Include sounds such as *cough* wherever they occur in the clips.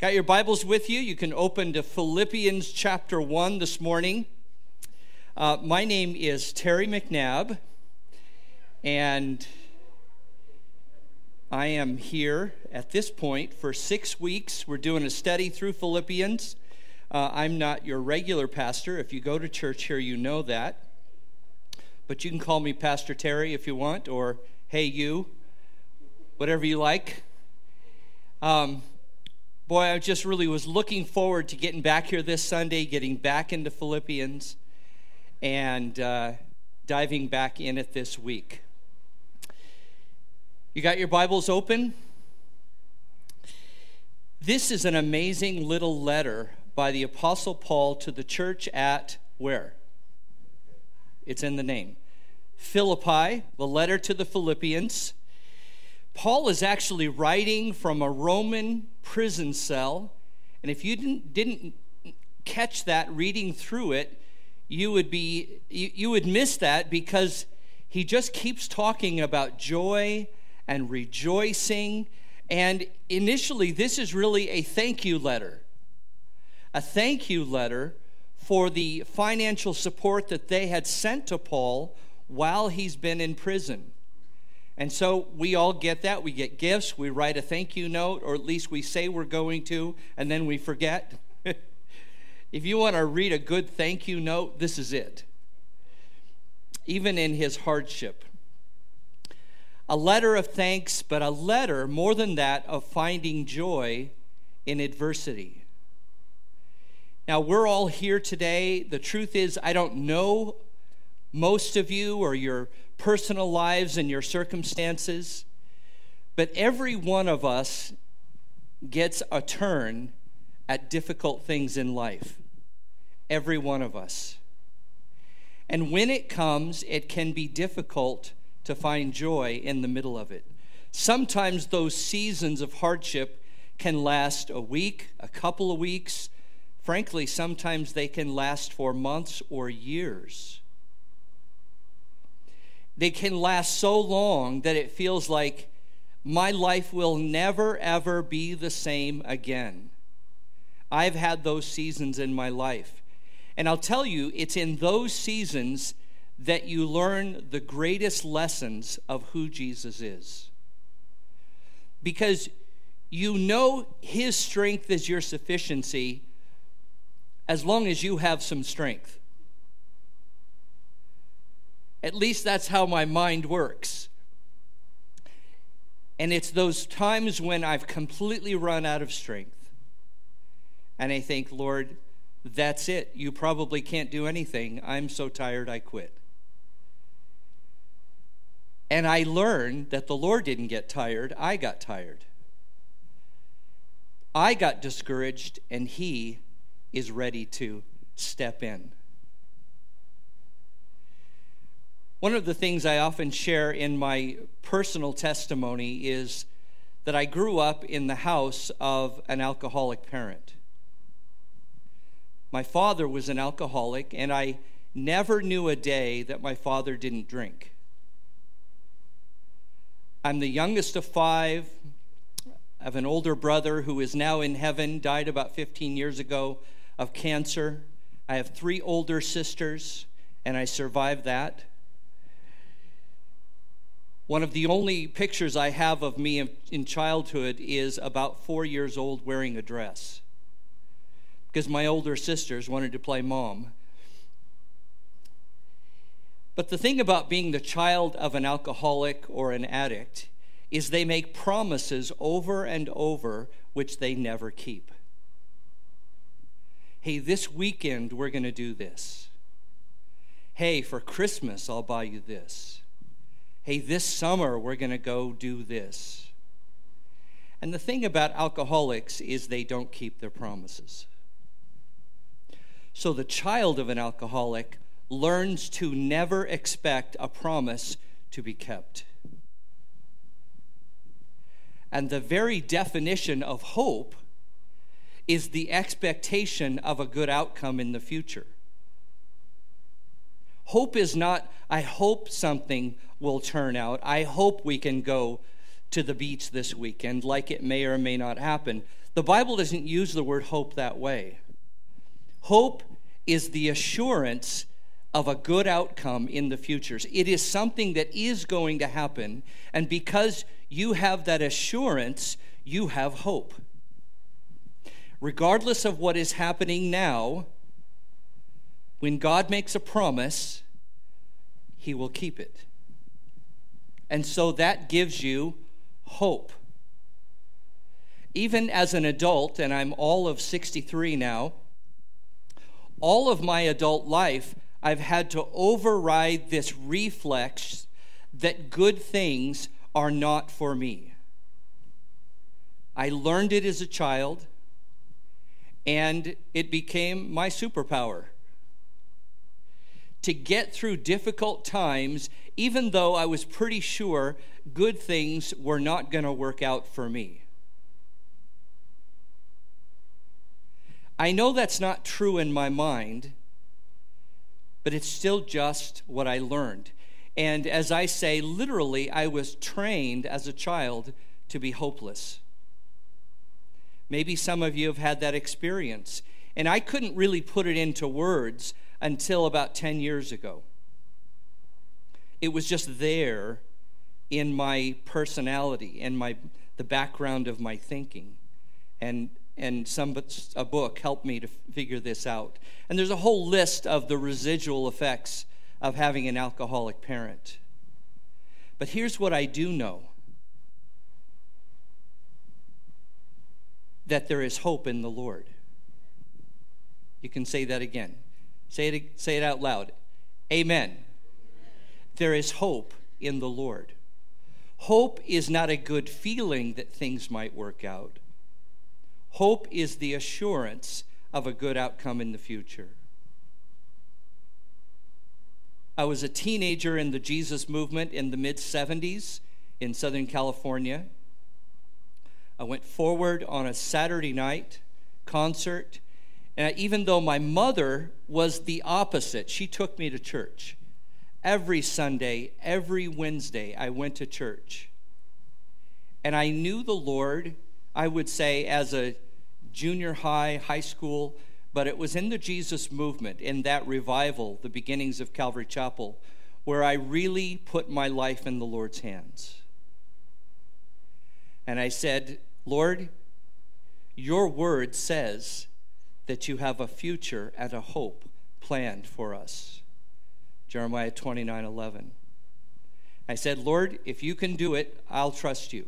Got your Bibles with you? You can open to Philippians chapter 1 this morning. Uh, my name is Terry McNabb, and I am here at this point for six weeks. We're doing a study through Philippians. Uh, I'm not your regular pastor. If you go to church here, you know that. But you can call me Pastor Terry if you want, or hey, you, whatever you like. Um, boy, I just really was looking forward to getting back here this Sunday, getting back into Philippians, and uh, diving back in it this week. You got your Bibles open? This is an amazing little letter by the Apostle Paul to the church at where? It's in the name. Philippi, the letter to the Philippians. Paul is actually writing from a Roman prison cell. And if you didn't, didn't catch that reading through it, you would be you, you would miss that because he just keeps talking about joy and rejoicing. And initially, this is really a thank you letter. A thank you letter for the financial support that they had sent to Paul while he's been in prison. And so we all get that. We get gifts, we write a thank you note, or at least we say we're going to, and then we forget. *laughs* if you want to read a good thank you note, this is it. Even in his hardship. A letter of thanks, but a letter, more than that, of finding joy in adversity. Now, we're all here today. The truth is, I don't know most of you or your personal lives and your circumstances, but every one of us gets a turn at difficult things in life. Every one of us. And when it comes, it can be difficult to find joy in the middle of it. Sometimes those seasons of hardship can last a week, a couple of weeks. Frankly, sometimes they can last for months or years they can last so long that it feels like my life will never, ever be the same again. I've had those seasons in my life. And I'll tell you, it's in those seasons that you learn the greatest lessons of who Jesus is. Because you know his strength is your sufficiency as long as you have some strength. At least that's how my mind works. And it's those times when I've completely run out of strength. And I think, Lord, that's it. You probably can't do anything. I'm so tired, I quit. And I learned that the Lord didn't get tired, I got tired. I got discouraged, and He is ready to step in. One of the things I often share in my personal testimony is that I grew up in the house of an alcoholic parent. My father was an alcoholic, and I never knew a day that my father didn't drink. I'm the youngest of five. I have an older brother who is now in heaven, died about 15 years ago of cancer. I have three older sisters, and I survived that. One of the only pictures I have of me in childhood is about four years old wearing a dress because my older sisters wanted to play mom. But the thing about being the child of an alcoholic or an addict is they make promises over and over which they never keep. Hey, this weekend we're going to do this. Hey, for Christmas I'll buy you this hey, this summer we're going to go do this. And the thing about alcoholics is they don't keep their promises. So the child of an alcoholic learns to never expect a promise to be kept. And the very definition of hope is the expectation of a good outcome in the future. Hope is not, I hope something will turn out. I hope we can go to the beach this weekend, like it may or may not happen. The Bible doesn't use the word hope that way. Hope is the assurance of a good outcome in the futures. It is something that is going to happen, and because you have that assurance, you have hope. Regardless of what is happening now, when God makes a promise, He will keep it. And so that gives you hope. Even as an adult, and I'm all of 63 now, all of my adult life, I've had to override this reflex that good things are not for me. I learned it as a child, and it became my superpower. To get through difficult times, even though I was pretty sure good things were not going to work out for me. I know that's not true in my mind, but it's still just what I learned. And as I say, literally, I was trained as a child to be hopeless. Maybe some of you have had that experience. And I couldn't really put it into words until about 10 years ago. It was just there in my personality and my the background of my thinking. And and some a book helped me to figure this out. And there's a whole list of the residual effects of having an alcoholic parent. But here's what I do know. That there is hope in the Lord. You can say that again. Say it, say it out loud. Amen. There is hope in the Lord. Hope is not a good feeling that things might work out. Hope is the assurance of a good outcome in the future. I was a teenager in the Jesus movement in the mid 70s in Southern California. I went forward on a Saturday night concert, and even though my mother was the opposite, she took me to church. Every Sunday, every Wednesday, I went to church. And I knew the Lord, I would say, as a junior high, high school, but it was in the Jesus movement, in that revival, the beginnings of Calvary Chapel, where I really put my life in the Lord's hands. And I said, Lord, your word says that you have a future and a hope planned for us. Jeremiah 29 11. I said, Lord, if you can do it, I'll trust you.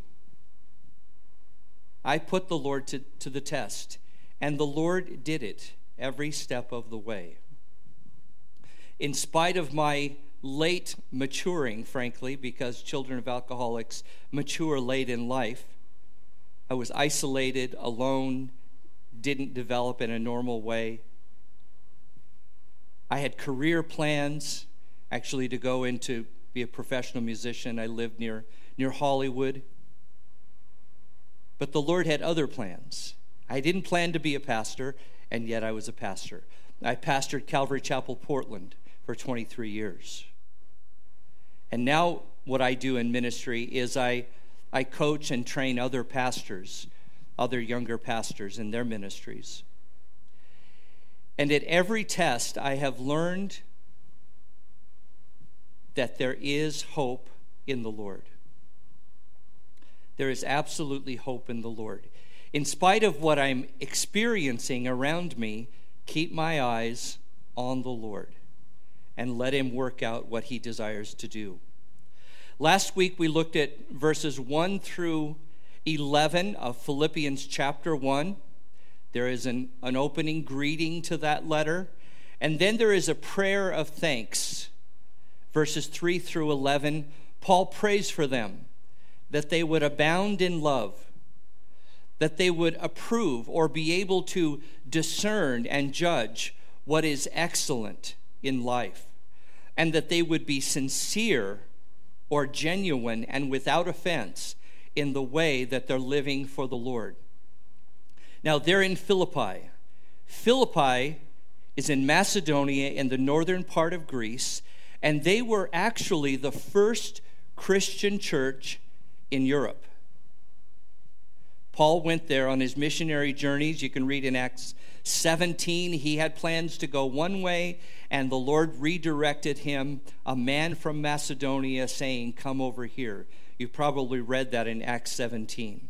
I put the Lord to, to the test, and the Lord did it every step of the way. In spite of my late maturing, frankly, because children of alcoholics mature late in life, I was isolated, alone, didn't develop in a normal way. I had career plans, actually, to go into be a professional musician. I lived near near Hollywood. But the Lord had other plans. I didn't plan to be a pastor, and yet I was a pastor. I pastored Calvary Chapel, Portland for 23 years. And now, what I do in ministry is I, I coach and train other pastors, other younger pastors in their ministries. And at every test, I have learned that there is hope in the Lord. There is absolutely hope in the Lord. In spite of what I'm experiencing around me, keep my eyes on the Lord and let Him work out what He desires to do. Last week we looked at verses 1 through 11 of Philippians chapter 1. There is an, an opening greeting to that letter, and then there is a prayer of thanks. Verses 3 through 11, Paul prays for them that they would abound in love, that they would approve or be able to discern and judge what is excellent in life, and that they would be sincere or genuine and without offense in the way that they're living for the Lord. Now, they're in Philippi. Philippi is in Macedonia in the northern part of Greece, and they were actually the first Christian church in Europe. Paul went there on his missionary journeys. You can read in Acts 17, he had plans to go one way, and the Lord redirected him, a man from Macedonia, saying, Come over here. You've probably read that in Acts 17.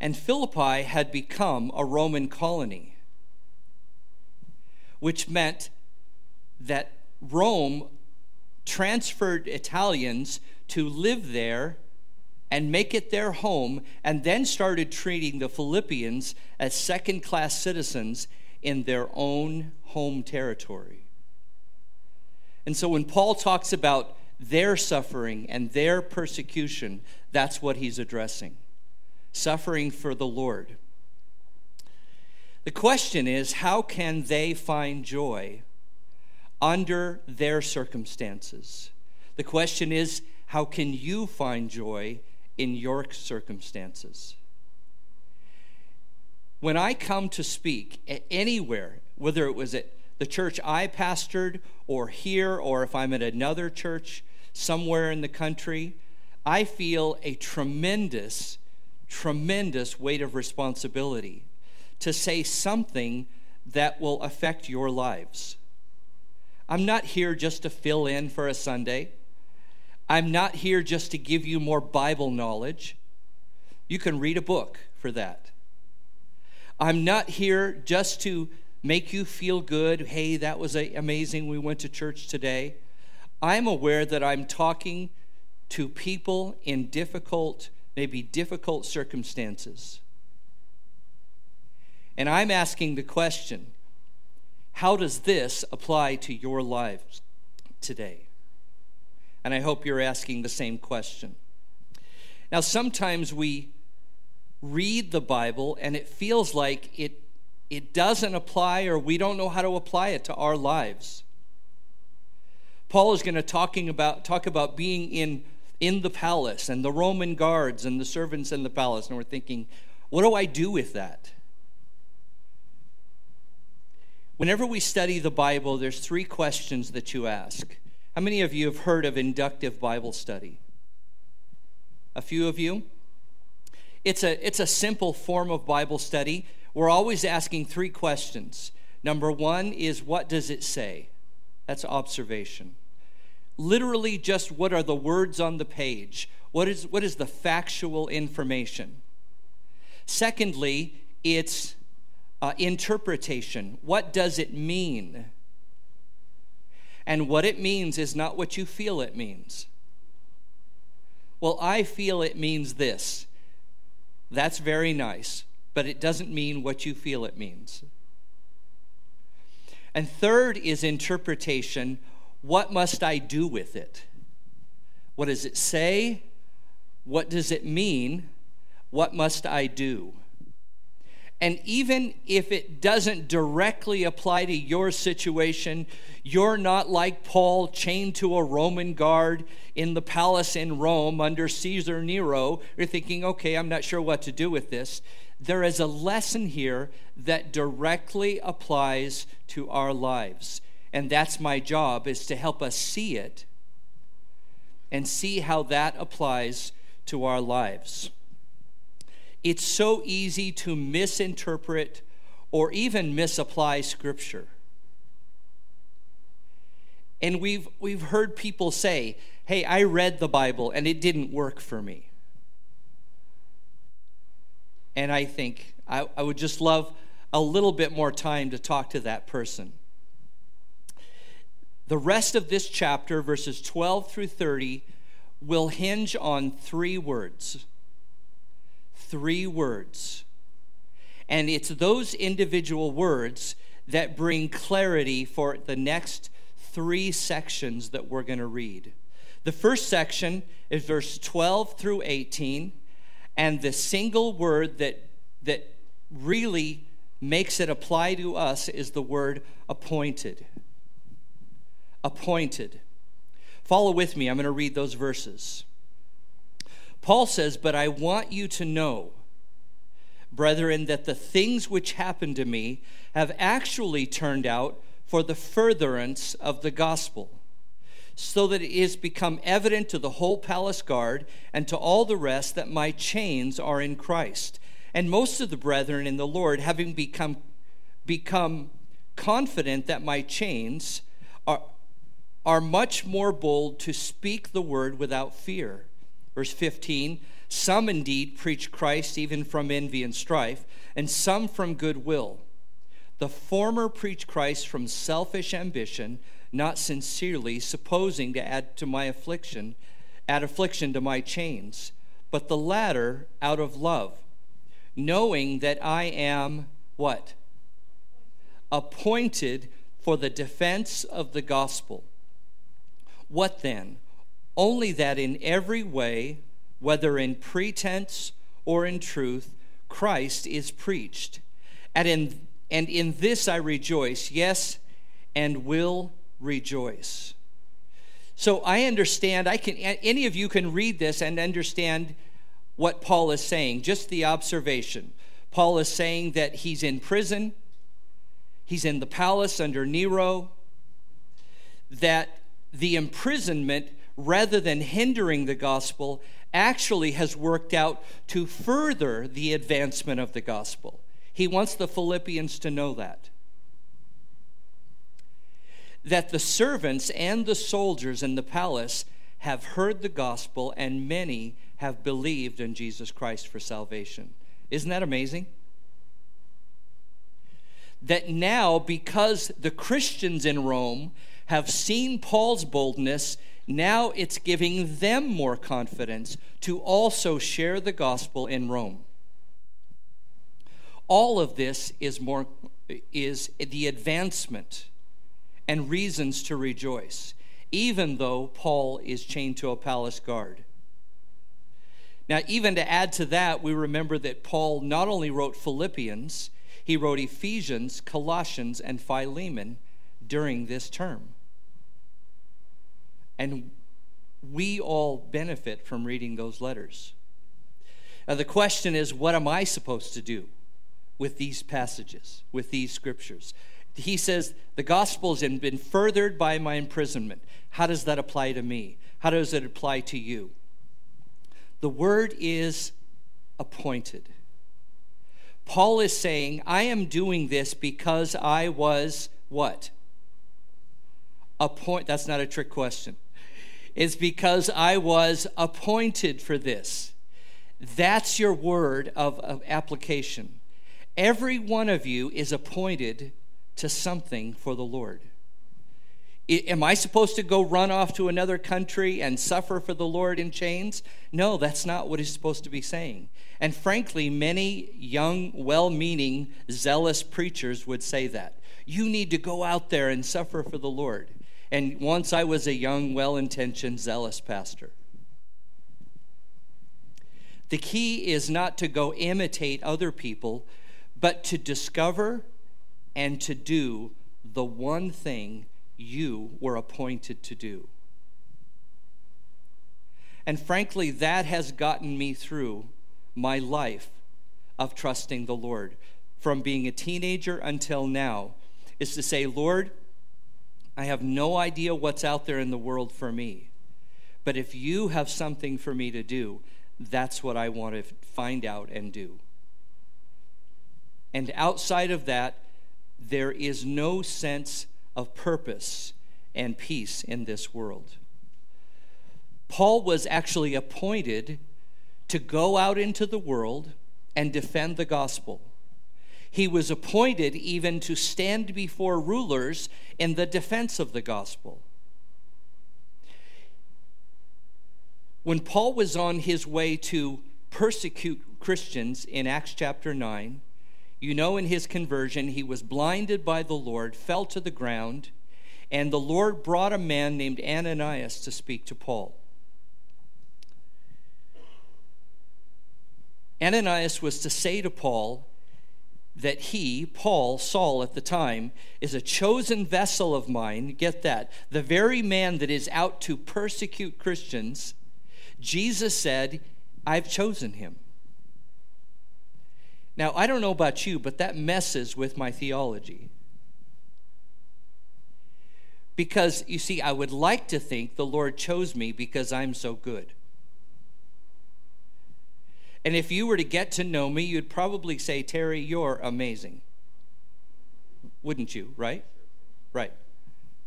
And Philippi had become a Roman colony, which meant that Rome transferred Italians to live there and make it their home, and then started treating the Philippians as second class citizens in their own home territory. And so when Paul talks about their suffering and their persecution, that's what he's addressing suffering for the Lord. The question is how can they find joy under their circumstances? The question is how can you find joy in your circumstances. When I come to speak anywhere, whether it was at the church I pastored or here, or if I'm at another church somewhere in the country, I feel a tremendous, tremendous weight of responsibility to say something that will affect your lives. I'm not here just to fill in for a Sunday. I'm not here just to give you more Bible knowledge. You can read a book for that. I'm not here just to make you feel good. Hey, that was amazing. We went to church today. I'm aware that I'm talking to people in difficult, maybe difficult circumstances. And I'm asking the question how does this apply to your lives today? And I hope you're asking the same question. Now, sometimes we read the Bible and it feels like it, it doesn't apply or we don't know how to apply it to our lives. Paul is going to talking about, talk about being in, in the palace and the Roman guards and the servants in the palace. And we're thinking, what do I do with that? Whenever we study the Bible, there's three questions that you ask. How many of you have heard of inductive Bible study? A few of you? It's a, it's a simple form of Bible study. We're always asking three questions. Number one is, what does it say? That's observation. Literally, just what are the words on the page? What is, what is the factual information? Secondly, it's uh, interpretation. What does it mean? And what it means is not what you feel it means. Well, I feel it means this. That's very nice, but it doesn't mean what you feel it means. And third is interpretation. What must I do with it? What does it say? What does it mean? What must I do? And even if it doesn't directly apply to your situation, you're not like Paul chained to a Roman guard in the palace in Rome under Caesar Nero. You're thinking, okay, I'm not sure what to do with this. There is a lesson here that directly applies to our lives. And that's my job is to help us see it and see how that applies to our lives. It's so easy to misinterpret or even misapply Scripture. And we've, we've heard people say, hey, I read the Bible and it didn't work for me. And I think I, I would just love a little bit more time to talk to that person. The rest of this chapter, verses 12 through 30, will hinge on three words three words. And it's those individual words that bring clarity for the next three sections that we're going to read. The first section is verse 12 through 18, and the single word that, that really makes it apply to us is the word appointed. Appointed. Follow with me, I'm going to read those verses. Paul says, But I want you to know, brethren, that the things which happened to me have actually turned out for the furtherance of the gospel, so that it is become evident to the whole palace guard and to all the rest that my chains are in Christ. And most of the brethren in the Lord, having become, become confident that my chains are, are much more bold to speak the word without fear. Verse 15 Some indeed preach Christ even from envy and strife, and some from goodwill. The former preach Christ from selfish ambition not sincerely, supposing to add to my affliction, add affliction to my chains, but the latter out of love, knowing that I am what? Appointed for the defense of the gospel. What then? Only that in every way, whether in pretense or in truth, Christ is preached. And in, and in this I rejoice, yes, and will rejoice. So I understand, I can any of you can read this and understand what Paul is saying, just the observation. Paul is saying that he's in prison, he's in the palace under Nero, that the imprisonment, rather than hindering the gospel, actually has worked out to further the advancement of the gospel. He wants the Philippians to know that that the servants and the soldiers in the palace have heard the gospel, and many have believed in Jesus Christ for salvation. Isn't that amazing? That now, because the Christians in Rome have seen Paul's boldness, now it's giving them more confidence to also share the gospel in Rome. All of this is more is the advancement and reasons to rejoice, even though Paul is chained to a palace guard. Now, even to add to that, we remember that Paul not only wrote Philippians, he wrote Ephesians, Colossians, and Philemon during this term. And we all benefit from reading those letters. Now, the question is what am I supposed to do with these passages, with these scriptures? He says, The gospel has been furthered by my imprisonment. How does that apply to me? How does it apply to you? The word is appointed. Paul is saying, I am doing this because I was what? Appoint that's not a trick question. It's because I was appointed for this. That's your word of, of application. Every one of you is appointed to something for the Lord. Am I supposed to go run off to another country and suffer for the Lord in chains? No, that's not what he's supposed to be saying. And frankly, many young, well meaning, zealous preachers would say that. You need to go out there and suffer for the Lord. And once I was a young, well intentioned, zealous pastor. The key is not to go imitate other people, but to discover and to do the one thing you were appointed to do. And frankly, that has gotten me through my life of trusting the Lord from being a teenager until now is to say, Lord, I have no idea what's out there in the world for me. But if you have something for me to do, that's what I want to find out and do. And outside of that, there is no sense of purpose and peace in this world. Paul was actually appointed to go out into the world and defend the gospel. He was appointed even to stand before rulers in the defense of the gospel. When Paul was on his way to persecute Christians in Acts chapter 9, you know, in his conversion, he was blinded by the Lord, fell to the ground, and the Lord brought a man named Ananias to speak to Paul. Ananias was to say to Paul that he, Paul, Saul at the time, is a chosen vessel of mine. Get that. The very man that is out to persecute Christians, Jesus said, I've chosen him. Now, I don't know about you, but that messes with my theology. Because, you see, I would like to think the Lord chose me because I'm so good. And if you were to get to know me, you'd probably say, Terry, you're amazing. Wouldn't you, right? Right.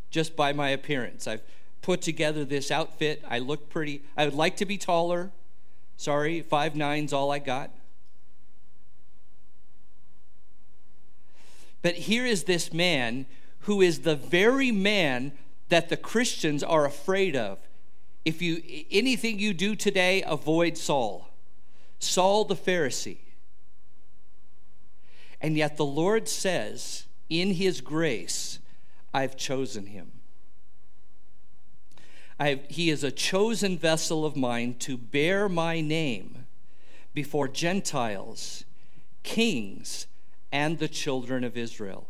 Just by my appearance. I've put together this outfit. I look pretty. I would like to be taller. Sorry, five nine's all I got. But here is this man who is the very man that the Christians are afraid of. If you anything you do today, avoid Saul. Saul the Pharisee. And yet the Lord says, in his grace, I've chosen him. Have, he is a chosen vessel of mine to bear my name before Gentiles, kings, and the children of Israel.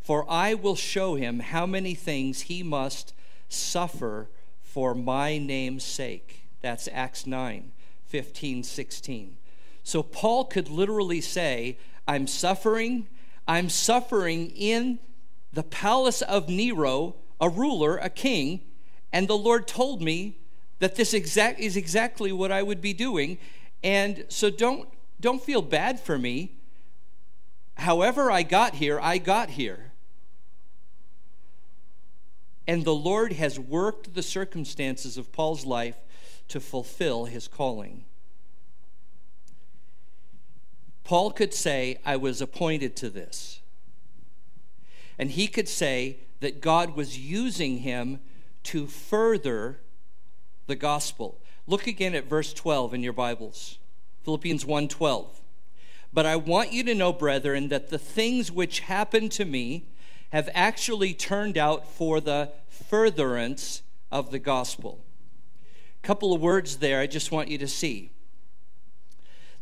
For I will show him how many things he must suffer for my name's sake. That's Acts 9 15, 16. So Paul could literally say, I'm suffering, I'm suffering in the palace of Nero, a ruler, a king, and the Lord told me that this exact is exactly what I would be doing. And so don't don't feel bad for me however I got here, I got here. And the Lord has worked the circumstances of Paul's life to fulfill his calling. Paul could say, I was appointed to this. And he could say that God was using him to further the gospel. Look again at verse 12 in your Bibles. Philippians 1:12. But I want you to know, brethren, that the things which happened to me have actually turned out for the furtherance of the gospel. A couple of words there I just want you to see.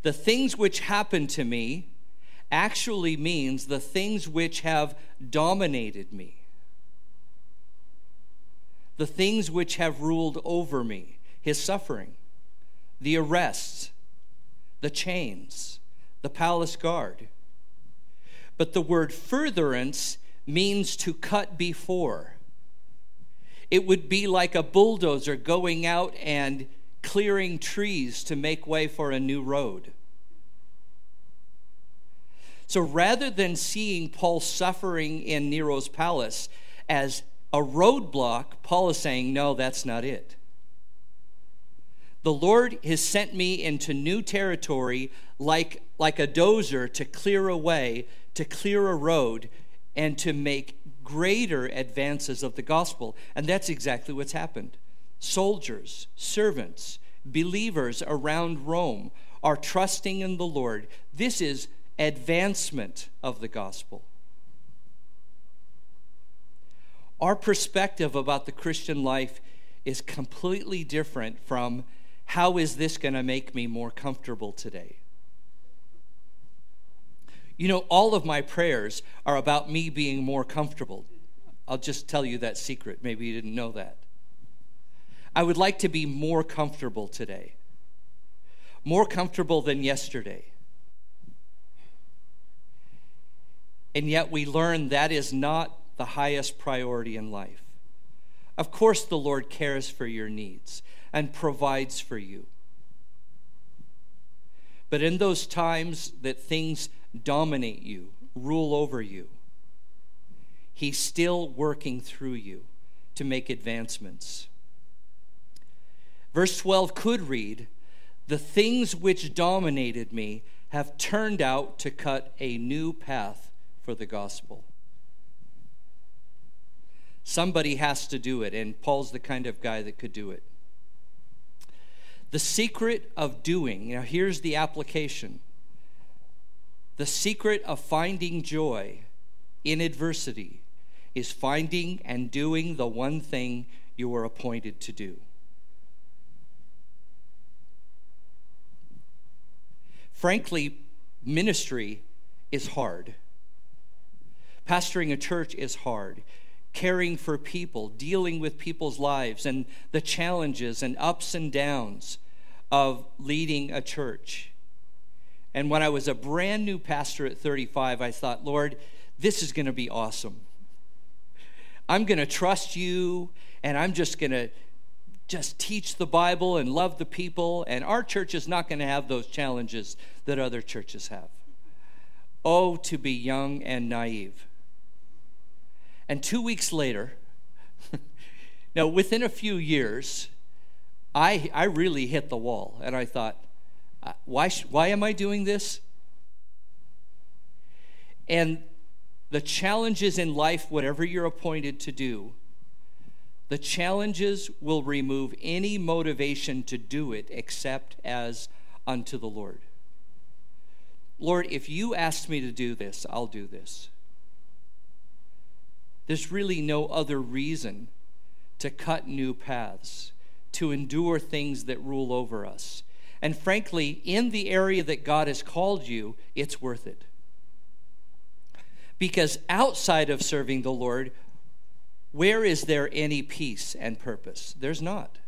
The things which happened to me actually means the things which have dominated me, the things which have ruled over me, his suffering, the arrests, the chains the palace guard. But the word furtherance means to cut before. It would be like a bulldozer going out and clearing trees to make way for a new road. So rather than seeing Paul suffering in Nero's palace as a roadblock, Paul is saying, no, that's not it. The Lord has sent me into new territory like, like a dozer to clear a way, to clear a road, and to make greater advances of the gospel. And that's exactly what's happened. Soldiers, servants, believers around Rome are trusting in the Lord. This is advancement of the gospel. Our perspective about the Christian life is completely different from how is this going to make me more comfortable today? You know, all of my prayers are about me being more comfortable. I'll just tell you that secret. Maybe you didn't know that. I would like to be more comfortable today, more comfortable than yesterday. And yet we learn that is not the highest priority in life. Of course, the Lord cares for your needs and provides for you. But in those times that things dominate you, rule over you, He's still working through you to make advancements. Verse 12 could read, The things which dominated me have turned out to cut a new path for the gospel. Somebody has to do it, and Paul's the kind of guy that could do it. The secret of doing, now here's the application. The secret of finding joy in adversity is finding and doing the one thing you were appointed to do. Frankly, ministry is hard. Pastoring a church is hard caring for people, dealing with people's lives and the challenges and ups and downs of leading a church. And when I was a brand new pastor at 35, I thought, Lord, this is going to be awesome. I'm going to trust you and I'm just going to just teach the Bible and love the people. And our church is not going to have those challenges that other churches have. Oh, to be young and naive. And two weeks later, *laughs* now within a few years, I, I really hit the wall. And I thought, Uh, why, why am I doing this? And the challenges in life, whatever you're appointed to do, the challenges will remove any motivation to do it except as unto the Lord. Lord, if you asked me to do this, I'll do this. There's really no other reason to cut new paths, to endure things that rule over us. And frankly, in the area that God has called you, it's worth it. Because outside of serving the Lord, where is there any peace and purpose? There's not.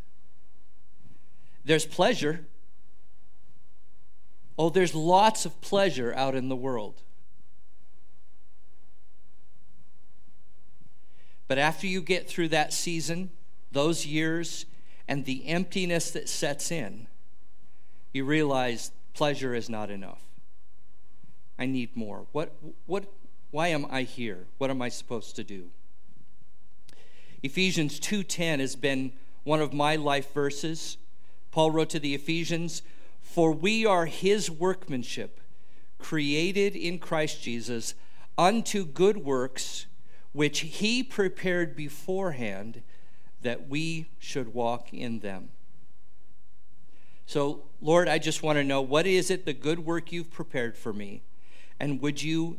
There's pleasure, Oh, there's lots of pleasure out in the world. But after you get through that season, those years, and the emptiness that sets in, you realize pleasure is not enough. I need more. What, what, why am I here? What am I supposed to do? Ephesians 2:10 has been one of my life verses. Paul wrote to the Ephesians, for we are his workmanship, created in Christ Jesus unto good works, which he prepared beforehand that we should walk in them. So, Lord, I just want to know what is it, the good work you've prepared for me? And would you,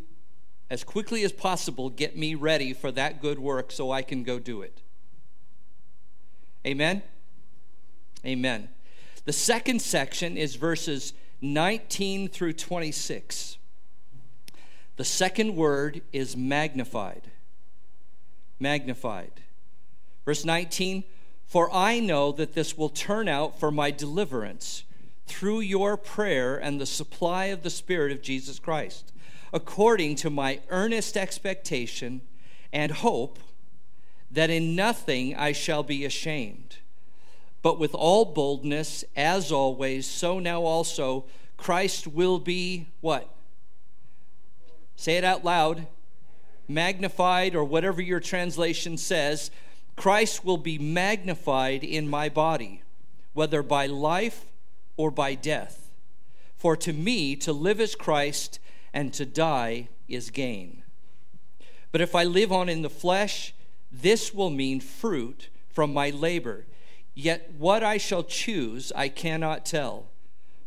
as quickly as possible, get me ready for that good work so I can go do it? Amen? Amen. The second section is verses 19 through 26. The second word is magnified. Magnified. Verse 19 For I know that this will turn out for my deliverance through your prayer and the supply of the Spirit of Jesus Christ, according to my earnest expectation and hope that in nothing I shall be ashamed but with all boldness, as always, so now also Christ will be what? Say it out loud. Magnified, or whatever your translation says. Christ will be magnified in my body, whether by life or by death. For to me, to live is Christ, and to die is gain. But if I live on in the flesh, this will mean fruit from my labor. Yet what I shall choose, I cannot tell.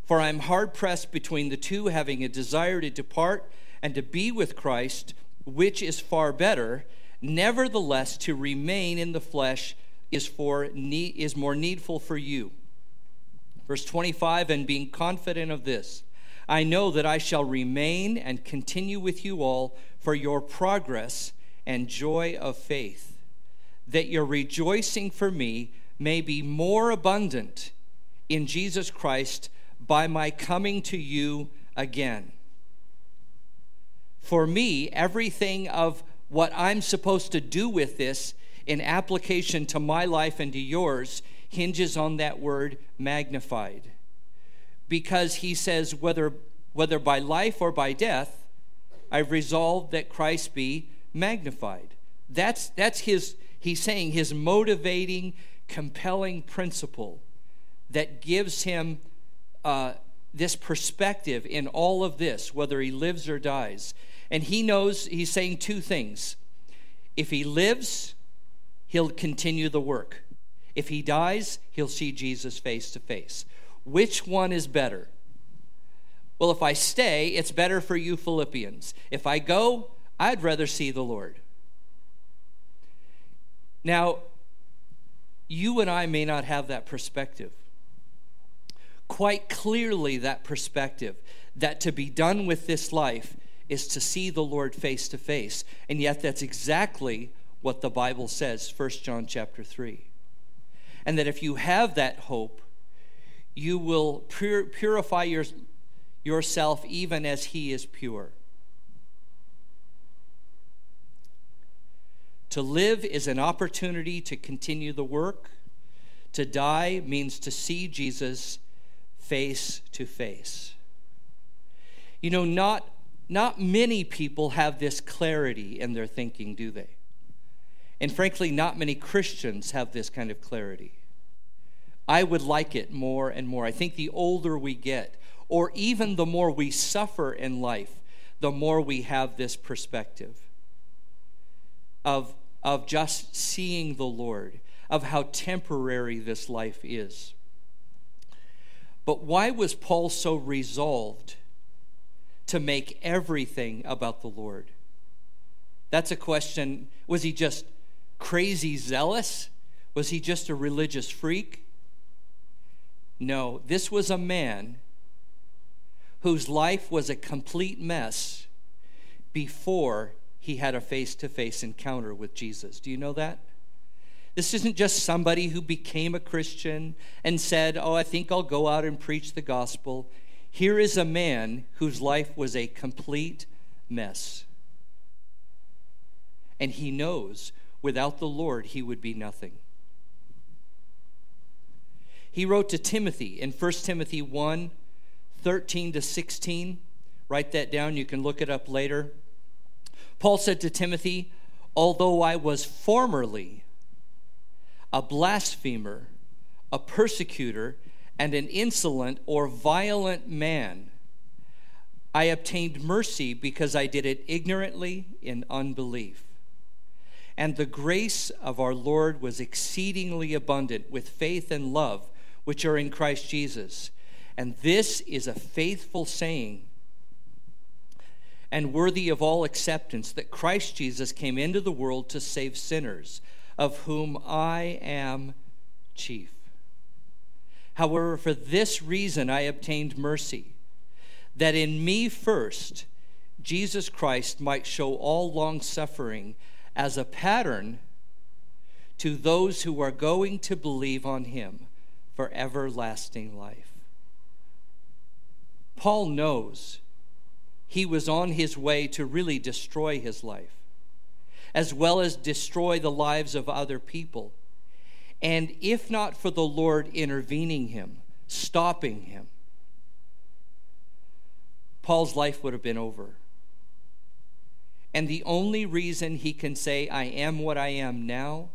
For I am hard pressed between the two, having a desire to depart and to be with Christ, which is far better. Nevertheless, to remain in the flesh is, for, is more needful for you. Verse 25, and being confident of this, I know that I shall remain and continue with you all for your progress and joy of faith, that your rejoicing for me may be more abundant in Jesus Christ by my coming to you again. For me, everything of what I'm supposed to do with this in application to my life and to yours hinges on that word magnified. Because he says, whether, whether by life or by death, I've resolved that Christ be magnified. That's, that's his, he's saying his motivating, compelling principle that gives him uh, this perspective in all of this, whether he lives or dies. And he knows he's saying two things. If he lives, he'll continue the work. If he dies, he'll see Jesus face to face. Which one is better? Well, if I stay, it's better for you, Philippians. If I go, I'd rather see the Lord. Now, you and I may not have that perspective. Quite clearly, that perspective that to be done with this life is to see the Lord face to face. And yet, that's exactly what the Bible says, 1 John chapter 3. And that if you have that hope, you will pur- purify your, yourself even as He is pure. To live is an opportunity to continue the work. To die means to see Jesus face to face. You know, not, not many people have this clarity in their thinking, do they? And frankly, not many Christians have this kind of clarity. I would like it more and more. I think the older we get, or even the more we suffer in life, the more we have this perspective of, of just seeing the Lord, of how temporary this life is. But why was Paul so resolved to make everything about the Lord? That's a question. Was he just crazy zealous? Was he just a religious freak? No, this was a man whose life was a complete mess before he had a face to face encounter with Jesus. Do you know that? This isn't just somebody who became a Christian and said, Oh, I think I'll go out and preach the gospel. Here is a man whose life was a complete mess. And he knows without the Lord he would be nothing. He wrote to Timothy in 1 Timothy 1 13 to 16. Write that down. You can look it up later. Paul said to Timothy, Although I was formerly a blasphemer, a persecutor, and an insolent or violent man, I obtained mercy because I did it ignorantly in unbelief. And the grace of our Lord was exceedingly abundant with faith and love which are in Christ Jesus. And this is a faithful saying and worthy of all acceptance that Christ Jesus came into the world to save sinners, of whom I am chief. However, for this reason I obtained mercy, that in me first Jesus Christ might show all long suffering as a pattern to those who are going to believe on him for everlasting life. Paul knows he was on his way to really destroy his life, as well as destroy the lives of other people. And if not for the Lord intervening him, stopping him, Paul's life would have been over. And the only reason he can say, I am what I am now,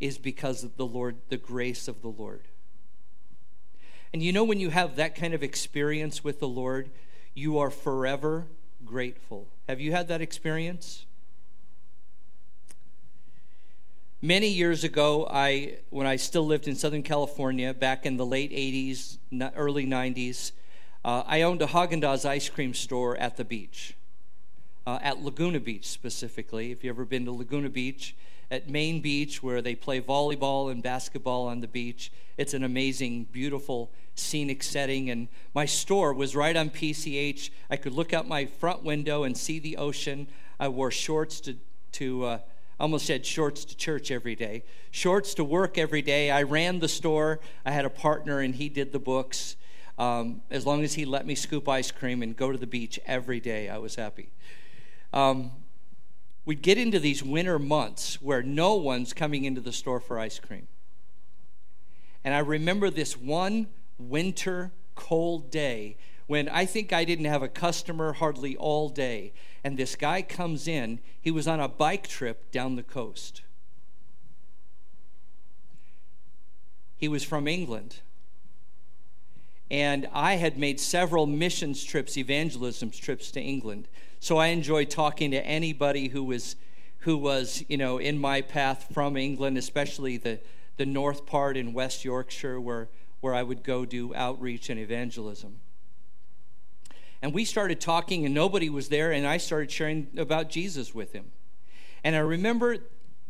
is because of the Lord, the grace of the Lord. And you know, when you have that kind of experience with the Lord, you are forever grateful. Have you had that experience? Many years ago, I, when I still lived in Southern California, back in the late 80s, early 90s, uh, I owned a Haagen-Dazs ice cream store at the beach, uh, at Laguna Beach specifically. If you've ever been to Laguna Beach, at Main Beach, where they play volleyball and basketball on the beach, it's an amazing, beautiful scenic setting. And my store was right on PCH. I could look out my front window and see the ocean. I wore shorts to, to uh, almost said shorts to church every day, shorts to work every day. I ran the store. I had a partner, and he did the books. Um, as long as he let me scoop ice cream and go to the beach every day, I was happy. Um, we'd get into these winter months where no one's coming into the store for ice cream. And I remember this one winter, cold day when I think I didn't have a customer hardly all day. And this guy comes in, he was on a bike trip down the coast. He was from England. And I had made several missions trips, evangelism trips to England. So I enjoyed talking to anybody who was, who was you know, in my path from England, especially the, the north part in West Yorkshire where where I would go do outreach and evangelism. And we started talking, and nobody was there, and I started sharing about Jesus with him. And I remember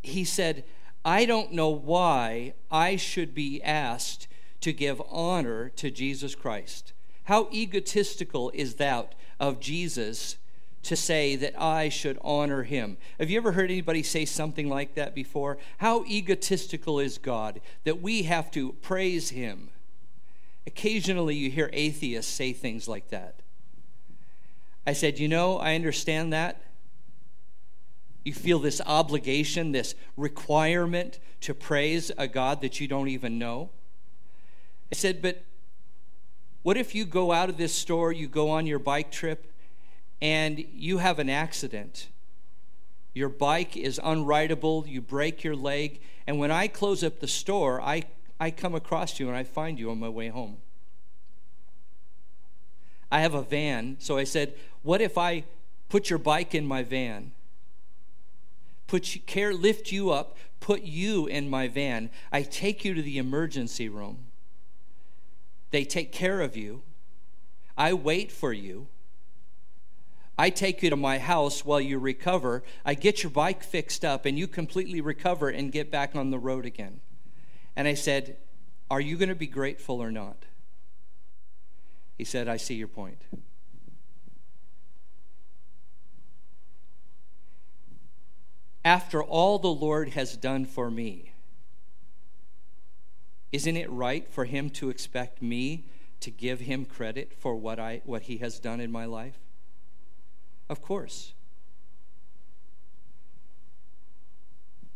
he said, I don't know why I should be asked to give honor to Jesus Christ. How egotistical is that of Jesus to say that I should honor him? Have you ever heard anybody say something like that before? How egotistical is God that we have to praise him Occasionally, you hear atheists say things like that. I said, You know, I understand that. you feel this obligation, this requirement to praise a God that you don't even know. I said, but what if you go out of this store, you go on your bike trip, and you have an accident? Your bike is unrideable, you break your leg, and when I close up the store, I, I come across you and I find you on my way home. I have a van, so I said, What if I put your bike in my van? Put you, care, lift you up, put you in my van. I take you to the emergency room. They take care of you. I wait for you. I take you to my house while you recover. I get your bike fixed up, and you completely recover and get back on the road again. And I said, Are you going to be grateful or not? He said, I see your point. After all the Lord has done for me, isn't it right for him to expect me to give him credit for what, I, what he has done in my life? Of course.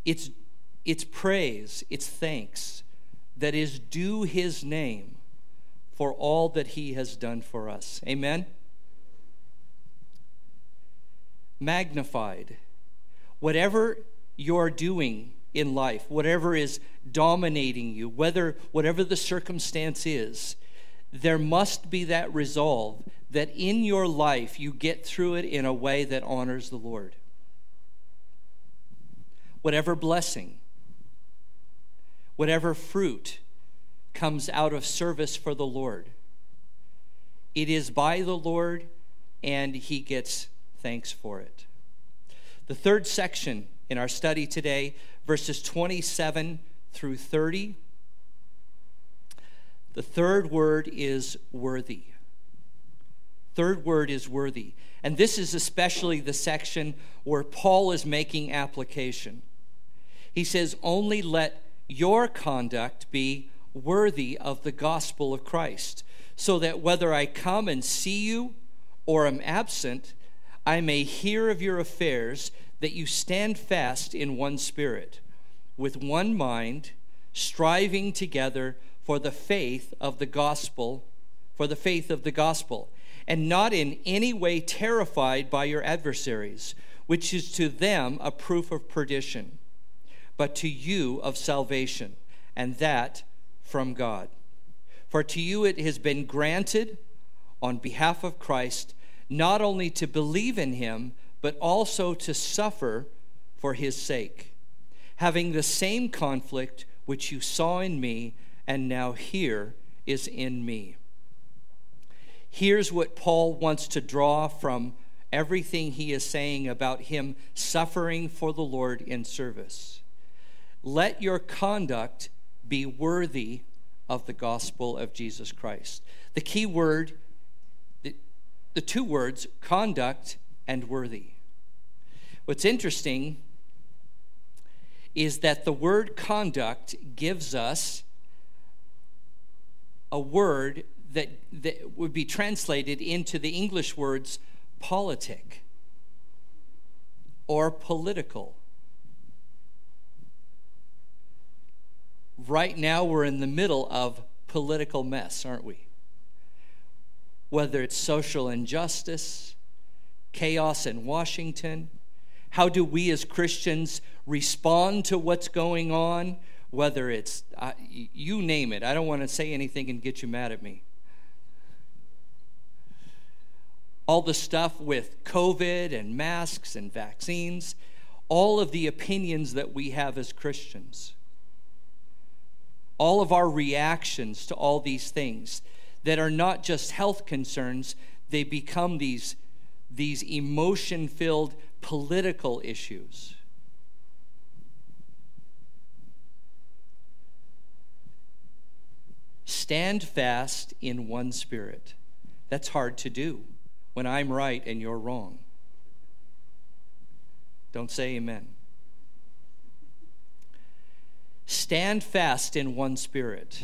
It's, it's praise, it's thanks that is due his name for all that he has done for us. Amen? Magnified. Whatever you're doing in life, whatever is dominating you, whether whatever the circumstance is, there must be that resolve that in your life you get through it in a way that honors the Lord. Whatever blessing, whatever fruit comes out of service for the Lord, it is by the Lord and He gets thanks for it. The third section in our study today, verses 27 through 30. The third word is worthy. Third word is worthy. And this is especially the section where Paul is making application. He says, Only let your conduct be worthy of the gospel of Christ, so that whether I come and see you or am absent, I may hear of your affairs, that you stand fast in one spirit, with one mind, striving together for the faith of the gospel, for the faith of the gospel and not in any way terrified by your adversaries, which is to them a proof of perdition, but to you of salvation, and that from God. For to you it has been granted on behalf of Christ not only to believe in him, but also to suffer for his sake, having the same conflict which you saw in me and now here is in me. Here's what Paul wants to draw from everything he is saying about him suffering for the Lord in service. Let your conduct be worthy of the gospel of Jesus Christ. The key word, the, the two words, conduct and worthy. What's interesting is that the word conduct gives us a word that, that would be translated into the English words politic or political. Right now, we're in the middle of political mess, aren't we? Whether it's social injustice, chaos in Washington, how do we as Christians respond to what's going on? Whether it's, uh, you name it. I don't want to say anything and get you mad at me. all the stuff with COVID and masks and vaccines, all of the opinions that we have as Christians, all of our reactions to all these things that are not just health concerns, they become these, these emotion filled political issues. Stand fast in one spirit. That's hard to do when I'm right and you're wrong. Don't say amen. Stand fast in one spirit,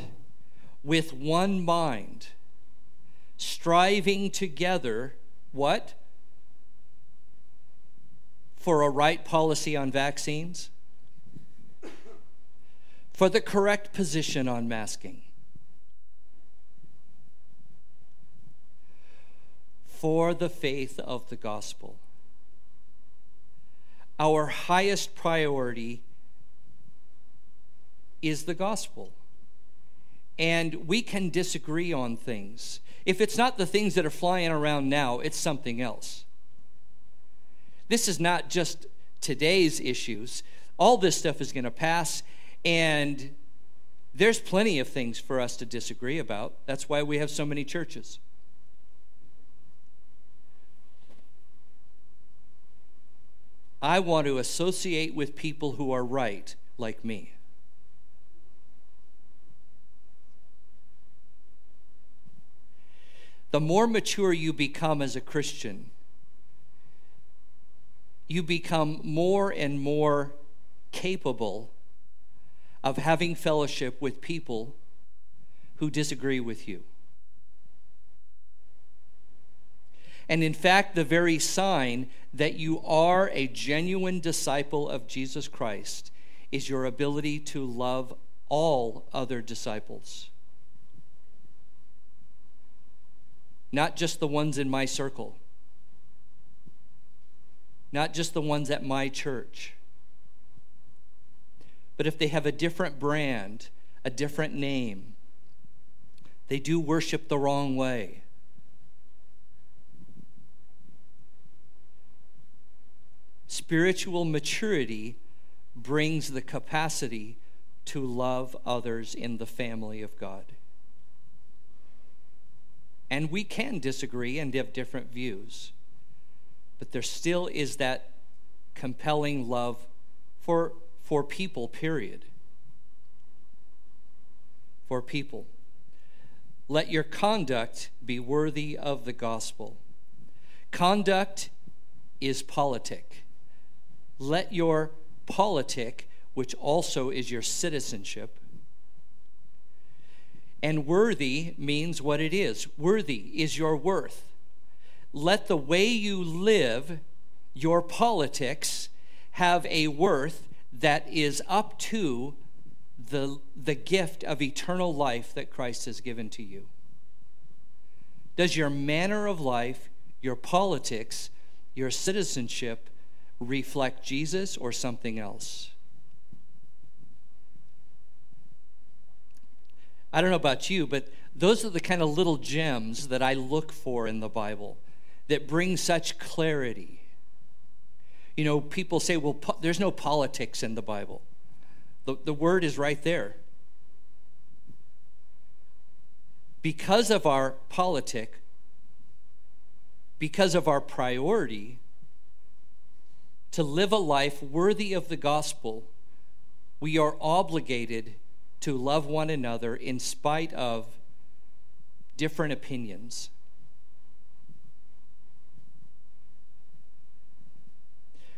with one mind, striving together, what? for a right policy on vaccines, for the correct position on masking, for the faith of the gospel. Our highest priority is the gospel. And we can disagree on things. If it's not the things that are flying around now, it's something else. This is not just today's issues. All this stuff is going to pass, and there's plenty of things for us to disagree about. That's why we have so many churches. I want to associate with people who are right, like me. The more mature you become as a Christian, you become more and more capable of having fellowship with people who disagree with you. And in fact, the very sign that you are a genuine disciple of Jesus Christ is your ability to love all other disciples. Not just the ones in my circle, not just the ones at my church. But if they have a different brand, a different name, they do worship the wrong way Spiritual maturity brings the capacity to love others in the family of God. And we can disagree and have different views, but there still is that compelling love for, for people, period. For people. Let your conduct be worthy of the gospel. Conduct is politic. Let your politic, which also is your citizenship, and worthy means what it is. Worthy is your worth. Let the way you live, your politics, have a worth that is up to the, the gift of eternal life that Christ has given to you. Does your manner of life, your politics, your citizenship reflect Jesus or something else? I don't know about you, but those are the kind of little gems that I look for in the Bible that bring such clarity. You know, people say, well, po- there's no politics in the Bible. The, the word is right there. Because of our politic, because of our priority, to live a life worthy of the gospel, we are obligated to love one another in spite of different opinions.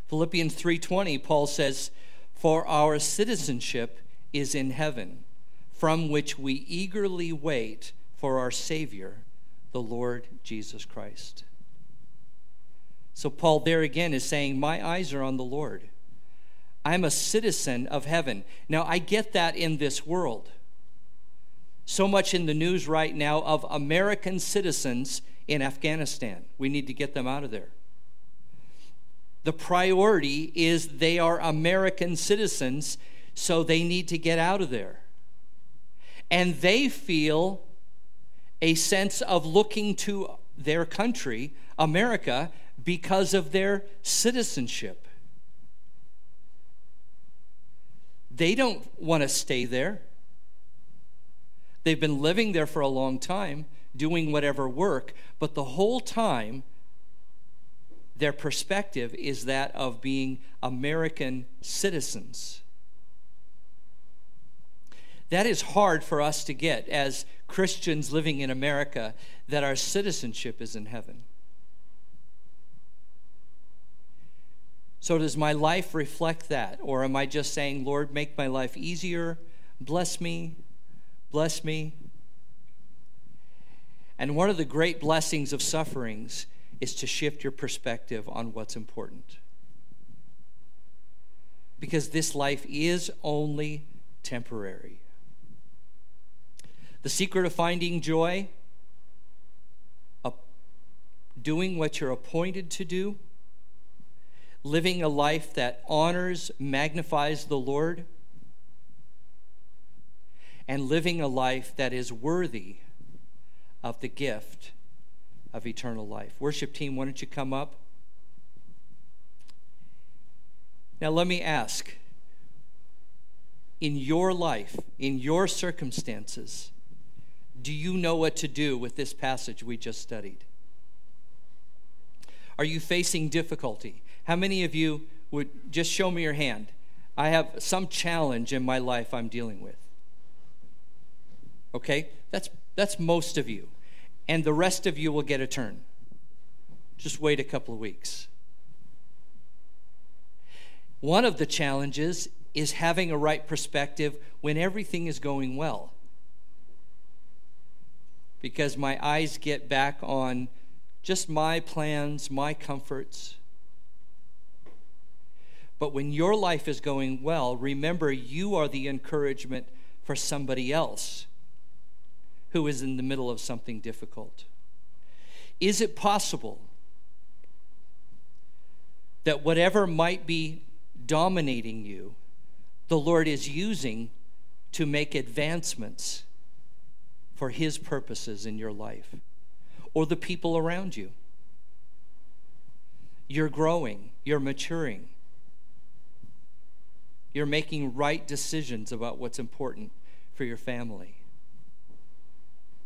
Philippians 3:20 Paul says, "For our citizenship is in heaven, from which we eagerly wait for our savior, the Lord Jesus Christ." So, Paul there again is saying, My eyes are on the Lord. I'm a citizen of heaven. Now, I get that in this world. So much in the news right now of American citizens in Afghanistan. We need to get them out of there. The priority is they are American citizens, so they need to get out of there. And they feel a sense of looking to their country, America, because of their citizenship. They don't want to stay there. They've been living there for a long time, doing whatever work, but the whole time, their perspective is that of being American citizens. That is hard for us to get as Christians living in America, that our citizenship is in heaven. So, does my life reflect that? Or am I just saying, Lord, make my life easier, bless me, bless me? And one of the great blessings of sufferings is to shift your perspective on what's important. because this life is only temporary. The secret of finding joy, doing what you're appointed to do, living a life that honors, magnifies the Lord, and living a life that is worthy of the gift of eternal life. Worship team, why don't you come up? Now, let me ask in your life, in your circumstances, do you know what to do with this passage we just studied? Are you facing difficulty? How many of you would just show me your hand? I have some challenge in my life I'm dealing with. Okay? That's that's most of you. And the rest of you will get a turn. Just wait a couple of weeks. One of the challenges is having a right perspective when everything is going well. Because my eyes get back on just my plans, my comforts. But when your life is going well, remember you are the encouragement for somebody else who is in the middle of something difficult. Is it possible that whatever might be dominating you, the Lord is using to make advancements for His purposes in your life or the people around you? You're growing, you're maturing, you're making right decisions about what's important for your family.